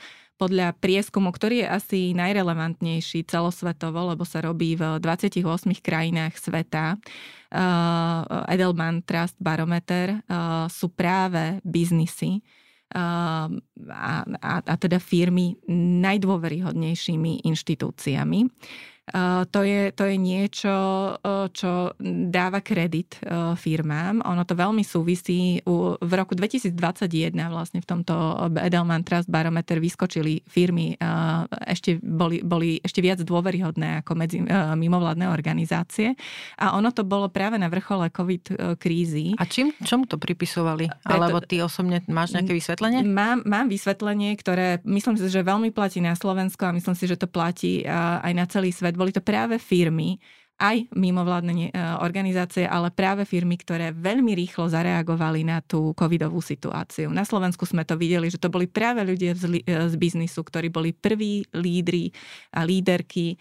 podľa prieskumu, ktorý je asi najrelevantnejší celosvetovo, lebo sa robí v 28 krajinách sveta, uh, Edelman Trust Barometer, uh, sú práve biznisy, uh, a, a, a teda firmy najdôveryhodnejšími inštitúciami. Uh, to, je, to je niečo, uh, čo dáva kredit uh, firmám. Ono to veľmi súvisí. V roku 2021 vlastne v tomto Edelman Trust Barometer vyskočili firmy, ešte boli, boli ešte viac dôveryhodné ako medzi mimovládne organizácie. A ono to bolo práve na vrchole COVID krízy. A čím, čomu to pripisovali? Preto, Alebo ty osobne máš nejaké vysvetlenie? Mám, mám vysvetlenie, ktoré myslím si, že veľmi platí na Slovensku a myslím si, že to platí aj na celý svet boli to práve firmy, aj mimovládne e, organizácie, ale práve firmy, ktoré veľmi rýchlo zareagovali na tú covidovú situáciu. Na Slovensku sme to videli, že to boli práve ľudia z, e, z biznisu, ktorí boli prví lídry a líderky e,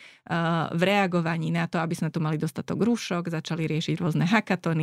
v reagovaní na to, aby sme tu mali dostatok rúšok, začali riešiť rôzne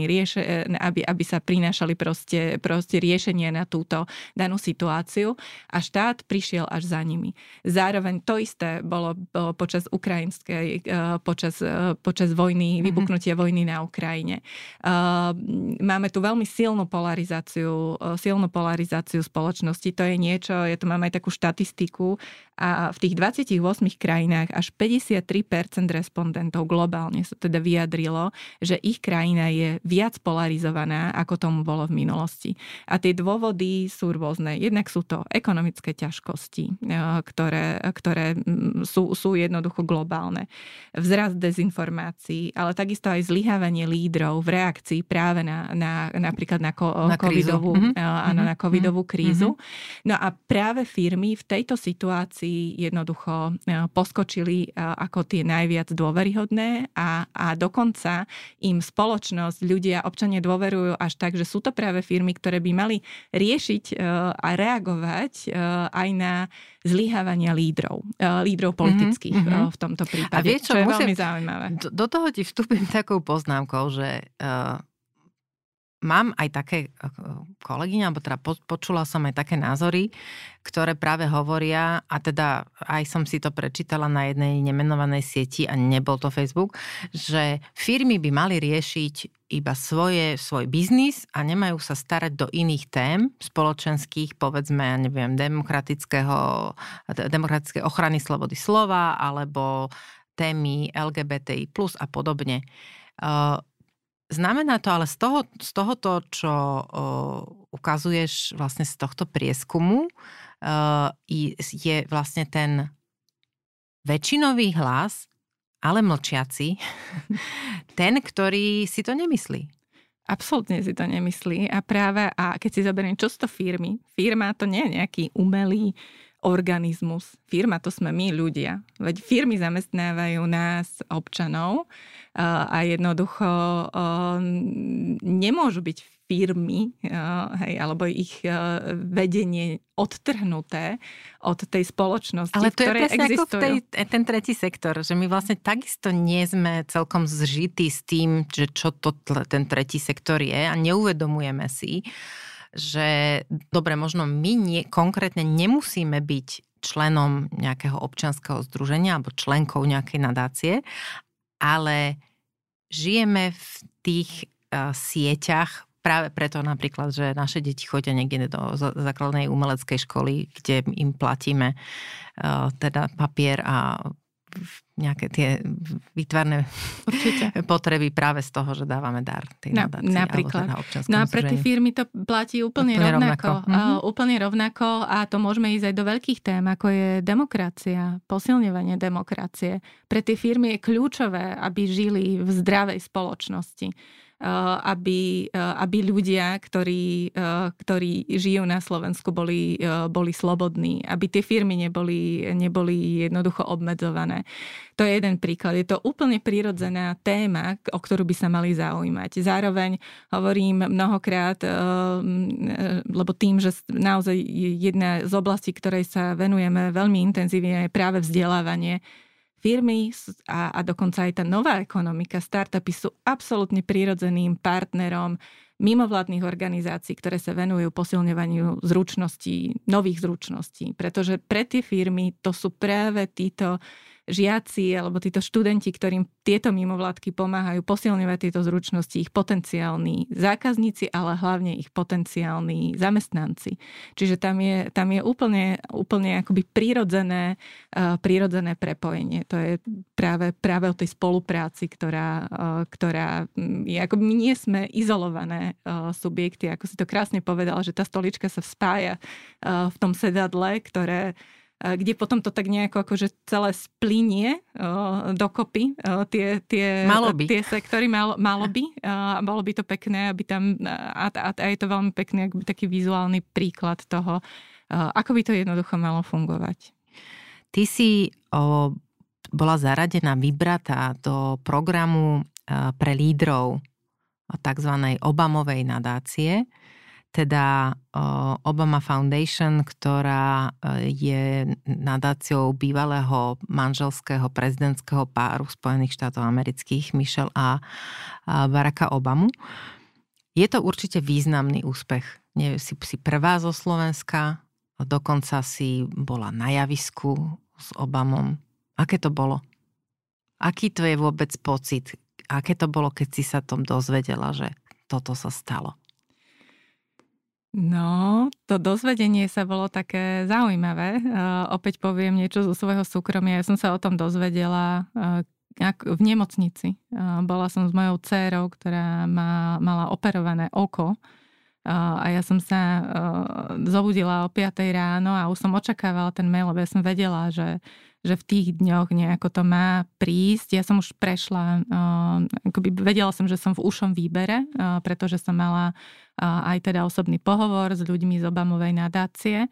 rieše, aby, aby sa prinášali proste, proste riešenie na túto danú situáciu a štát prišiel až za nimi. Zároveň to isté bolo, bolo počas ukrajinskej, počas, počas počas vojny, mhm. vypuknutia mm-hmm. vojny na Ukrajine. Uh, máme tu veľmi silnú polarizáciu, uh, silnú polarizáciu spoločnosti. To je niečo, ja tu mám aj takú štatistiku a v tých 28 krajinách až 53% respondentov globálne sa teda vyjadrilo, že ich krajina je viac polarizovaná, ako tomu bolo v minulosti. A tie dôvody sú rôzne. Jednak sú to ekonomické ťažkosti, uh, ktoré, ktoré sú, sú jednoducho globálne. Vzrast dezinformácií informácií, ale takisto aj zlyhávanie lídrov v reakcii práve na, na napríklad na, ko, na covidovú, mm-hmm. áno, na mhm. covidovú mm-hmm. krízu. No a práve firmy v tejto situácii jednoducho poskočili ako tie najviac dôveryhodné a, a dokonca im spoločnosť, ľudia, občania dôverujú až tak, že sú to práve firmy, ktoré by mali riešiť a reagovať aj na zlyhávania lídrov, lídrov mhm, politických mm-hmm. v tomto prípade, a vie, čo, čo je musím, veľmi zaujímavé do toho ti vstúpim takou poznámkou, že uh, mám aj také kolegyne, alebo teda po, počula som aj také názory, ktoré práve hovoria, a teda aj som si to prečítala na jednej nemenovanej sieti, a nebol to Facebook, že firmy by mali riešiť iba svoje, svoj biznis a nemajú sa starať do iných tém spoločenských, povedzme, ja neviem, demokratického, demokratickej ochrany slobody slova, alebo témy LGBTI plus a podobne. Znamená to ale z, toho, z tohoto, čo ukazuješ vlastne z tohto prieskumu, je vlastne ten väčšinový hlas, ale mlčiaci, ten, ktorý si to nemyslí. Absolútne si to nemyslí. A práve, a keď si zoberiem, čo sú to firmy? Firma to nie je nejaký umelý organizmus. Firma to sme my ľudia. Veď firmy zamestnávajú nás, občanov, a jednoducho nemôžu byť firmy, hej, alebo ich vedenie odtrhnuté od tej spoločnosti, Ale to je presne existujú. ako v tej, ten tretí sektor, že my vlastne takisto nie sme celkom zžití s tým, že čo to ten tretí sektor je a neuvedomujeme si, že dobre, možno my nie, konkrétne nemusíme byť členom nejakého občanského združenia alebo členkou nejakej nadácie, ale žijeme v tých sieťach práve preto napríklad, že naše deti chodia niekde do základnej umeleckej školy, kde im platíme uh, teda papier a nejaké tie výtvarné Určite. potreby práve z toho, že dávame dar tej Na, nadácii. Napríklad. Teda no a pre tie firmy to platí úplne, úplne rovnako. rovnako. Uh, úplne rovnako a to môžeme ísť aj do veľkých tém, ako je demokracia, posilňovanie demokracie. Pre tie firmy je kľúčové, aby žili v zdravej spoločnosti aby, aby ľudia, ktorí, ktorí žijú na Slovensku, boli, boli slobodní, aby tie firmy neboli, neboli jednoducho obmedzované. To je jeden príklad. Je to úplne prirodzená téma, o ktorú by sa mali zaujímať. Zároveň hovorím mnohokrát, lebo tým, že naozaj jedna z oblastí, ktorej sa venujeme veľmi intenzívne, je práve vzdelávanie Firmy a, a dokonca aj tá nová ekonomika, startupy sú absolútne prirodzeným partnerom mimovládnych organizácií, ktoré sa venujú posilňovaniu zručností, nových zručností. Pretože pre tie firmy to sú práve títo žiaci alebo títo študenti, ktorým tieto mimovládky pomáhajú posilňovať tieto zručnosti, ich potenciálni zákazníci, ale hlavne ich potenciálni zamestnanci. Čiže tam je, tam je úplne, úplne akoby prírodzené, uh, prírodzené prepojenie. To je práve, práve o tej spolupráci, ktorá, uh, ktorá je, ako my nie sme izolované uh, subjekty, ako si to krásne povedal, že tá stolička sa spája v tom sedadle, ktoré kde potom to tak nejako akože celé splinie dokopy tie, tie, malo by. tie sektory, malo, malo by. A bolo by to pekné, aby tam, a, a, a je to veľmi pekný taký vizuálny príklad toho, ako by to jednoducho malo fungovať. Ty si o, bola zaradená, vybratá do programu pre lídrov tzv. Obamovej nadácie teda Obama Foundation, ktorá e, je nadáciou bývalého manželského prezidentského páru Spojených štátov amerických Michelle a Baracka Obamu. Je to určite významný úspech. Si, si prvá zo Slovenska, dokonca si bola na javisku s Obamom. Aké to bolo? Aký to je vôbec pocit? Aké to bolo, keď si sa tom dozvedela, že toto sa stalo? No, to dozvedenie sa bolo také zaujímavé. Uh, opäť poviem niečo zo svojho súkromia. Ja som sa o tom dozvedela uh, v nemocnici. Uh, bola som s mojou dcérou, ktorá má, mala operované oko a ja som sa zobudila o 5 ráno a už som očakávala ten mail, lebo ja som vedela, že, že v tých dňoch nejako to má prísť. Ja som už prešla, akoby vedela som, že som v ušom výbere, pretože som mala aj teda osobný pohovor s ľuďmi z Obamovej nadácie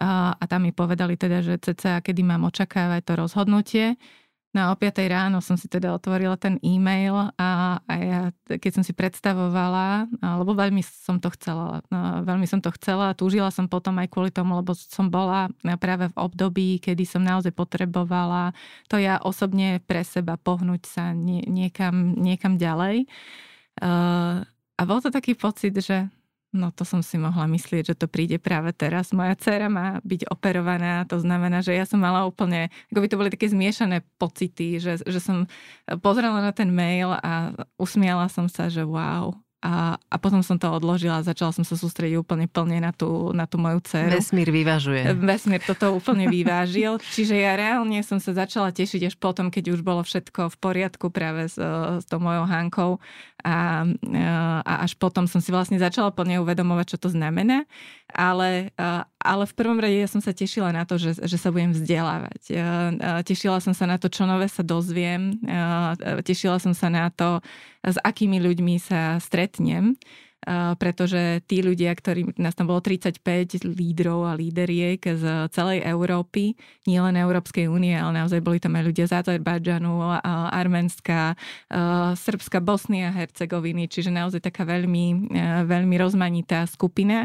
a tam mi povedali teda, že cca kedy mám očakávať to rozhodnutie. No a o 5 ráno som si teda otvorila ten e-mail a, a ja, keď som si predstavovala, lebo veľmi som to chcela, veľmi som to chcela a túžila som potom aj kvôli tomu, lebo som bola práve v období, kedy som naozaj potrebovala to ja osobne pre seba pohnúť sa nie, niekam, niekam ďalej. Uh, a bol to taký pocit, že No to som si mohla myslieť, že to príde práve teraz. Moja dcera má byť operovaná, to znamená, že ja som mala úplne, ako by to boli také zmiešané pocity, že, že som pozrela na ten mail a usmiala som sa, že wow, a, a potom som to odložila a začala som sa sústrediť úplne plne na tú, na tú moju dceru. Vesmír vyvažuje. Vesmír toto úplne vyvážil. Čiže ja reálne som sa začala tešiť až potom, keď už bolo všetko v poriadku práve s, s tou mojou Hankou. A, a až potom som si vlastne začala plne uvedomovať, čo to znamená. Ale, ale v prvom rade ja som sa tešila na to, že, že sa budem vzdelávať. Tešila som sa na to, čo nové sa dozviem. Tešila som sa na to, s akými ľuďmi sa stretnem, pretože tí ľudia, ktorí, nás tam bolo 35 lídrov a líderiek z celej Európy, nie len Európskej únie, ale naozaj boli tam aj ľudia z Azerbajdžanu, Arménska, Srbska, Bosny a Hercegoviny, čiže naozaj taká veľmi, veľmi rozmanitá skupina.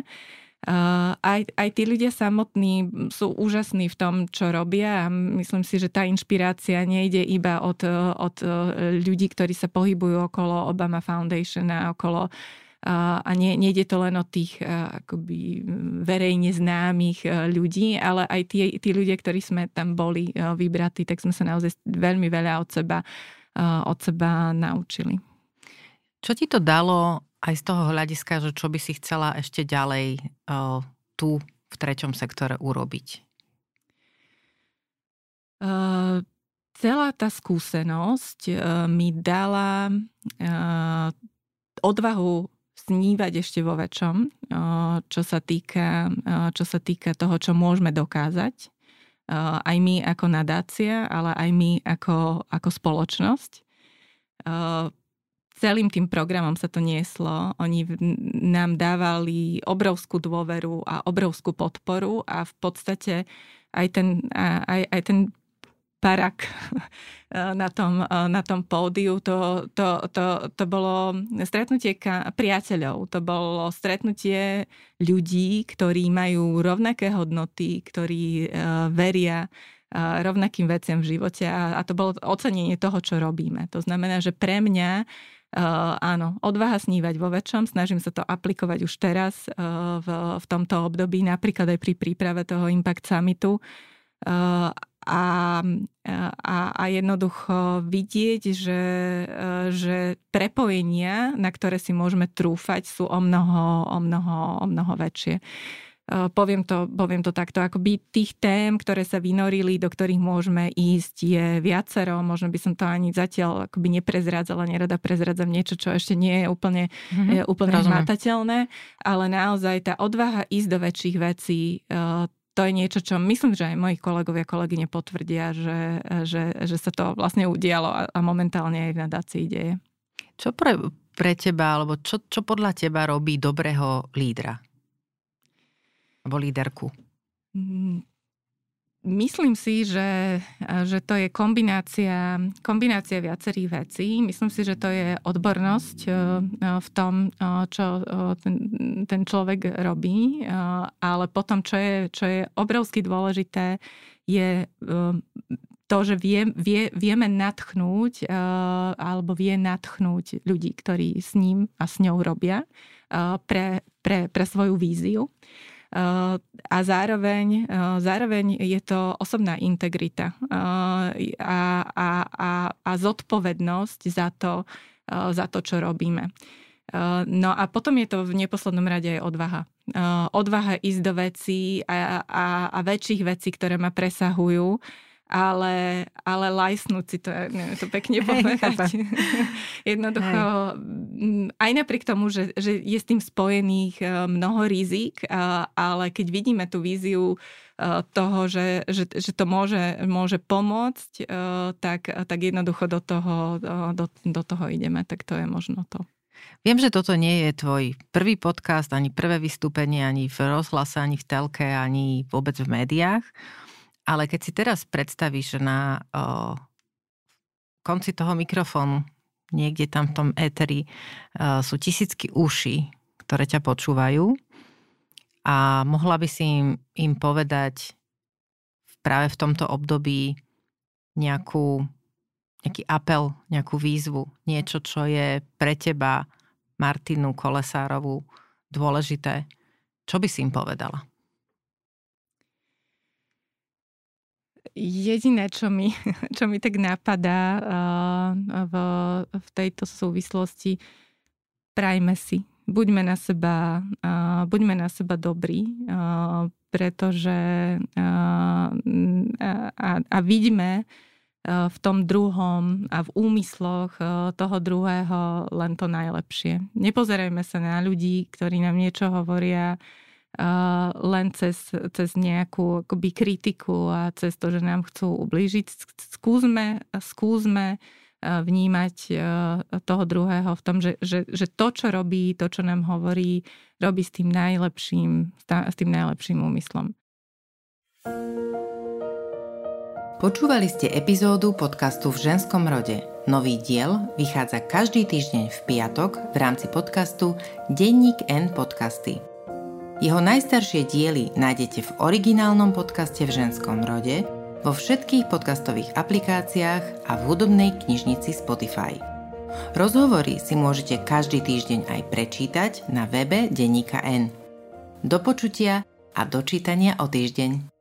Aj, aj tí ľudia samotní sú úžasní v tom, čo robia a myslím si, že tá inšpirácia nejde iba od, od ľudí, ktorí sa pohybujú okolo Obama Foundation a okolo uh, a nie, nejde to len od tých akoby verejne známych ľudí, ale aj tí, tí ľudia, ktorí sme tam boli vybratí, tak sme sa naozaj veľmi veľa od seba, od seba naučili. Čo ti to dalo aj z toho hľadiska, že čo by si chcela ešte ďalej uh, tu v treťom sektore urobiť? Uh, celá tá skúsenosť uh, mi dala uh, odvahu snívať ešte vo väčšom, čo, sa týka, čo sa týka toho, čo môžeme dokázať. Aj my ako nadácia, ale aj my ako, ako spoločnosť. Celým tým programom sa to nieslo. Oni nám dávali obrovskú dôveru a obrovskú podporu a v podstate aj ten, aj, aj ten parak na tom, na tom pódiu. To, to, to, to bolo stretnutie priateľov, to bolo stretnutie ľudí, ktorí majú rovnaké hodnoty, ktorí uh, veria rovnakým veciam v živote a, a to bolo ocenenie toho, čo robíme. To znamená, že pre mňa Uh, áno, odvaha snívať vo väčšom, snažím sa to aplikovať už teraz uh, v, v tomto období, napríklad aj pri príprave toho Impact Summitu. Uh, a, a, a jednoducho vidieť, že, že prepojenia, na ktoré si môžeme trúfať, sú o mnoho, o mnoho, o mnoho väčšie. Poviem to, poviem to takto, akoby tých tém, ktoré sa vynorili, do ktorých môžeme ísť, je viacero. Možno by som to ani zatiaľ akoby neprezrádzala, nerada prezrádzam niečo, čo ešte nie je úplne, mm-hmm, je úplne hmatateľné, ale naozaj tá odvaha ísť do väčších vecí, to je niečo, čo myslím, že aj moji kolegovia, kolegyne potvrdia, že, že, že sa to vlastne udialo a, a momentálne aj v nadácii deje. Čo pre, pre teba, alebo čo, čo podľa teba robí dobrého lídra? Alebo líderku? Myslím si, že, že to je kombinácia, kombinácia viacerých vecí. Myslím si, že to je odbornosť e, v tom, e, čo e, ten, ten človek robí, ale potom, čo je, čo je obrovsky dôležité, je to, že vie, vie, vieme natchnúť alebo vie natchnúť ľudí, ktorí s ním a s ňou robia pre, pre, pre svoju víziu a zároveň, zároveň je to osobná integrita a, a, a, a zodpovednosť za to, za to, čo robíme. No a potom je to v neposlednom rade aj odvaha. Odvaha ísť do vecí a, a, a väčších vecí, ktoré ma presahujú ale, ale lajsnúť si to, neviem to pekne povedať. Jednoducho, Hej. aj napriek tomu, že, že je s tým spojených e, mnoho rizik, ale keď vidíme tú víziu e, toho, že, že, že to môže, môže pomôcť, e, tak, tak jednoducho do toho, do, do toho ideme, tak to je možno to. Viem, že toto nie je tvoj prvý podcast, ani prvé vystúpenie, ani v rozhlase, ani v telke, ani vôbec v médiách. Ale keď si teraz predstavíš, na o, konci toho mikrofónu, niekde tam v tom éteri, o, sú tisícky uši, ktoré ťa počúvajú a mohla by si im, im povedať práve v tomto období nejakú, nejaký apel, nejakú výzvu, niečo, čo je pre teba, Martinu Kolesárovú, dôležité. Čo by si im povedala? Jediné, čo mi, čo mi tak napadá v, v tejto súvislosti, prajme si. Buďme na seba, buďme na seba dobrí, pretože a, a vidíme v tom druhom a v úmysloch toho druhého len to najlepšie. Nepozerajme sa na ľudí, ktorí nám niečo hovoria, len cez, cez nejakú akoby kritiku a cez to, že nám chcú ublížiť. Skúsme, skúsme vnímať toho druhého v tom, že, že, že to, čo robí, to, čo nám hovorí, robí s tým najlepším, s tým najlepším úmyslom. Počúvali ste epizódu podcastu v ženskom rode. Nový diel vychádza každý týždeň v piatok v rámci podcastu Denník N podcasty. Jeho najstaršie diely nájdete v originálnom podcaste v ženskom rode, vo všetkých podcastových aplikáciách a v hudobnej knižnici Spotify. Rozhovory si môžete každý týždeň aj prečítať na webe Deníka N. Do počutia a dočítania o týždeň.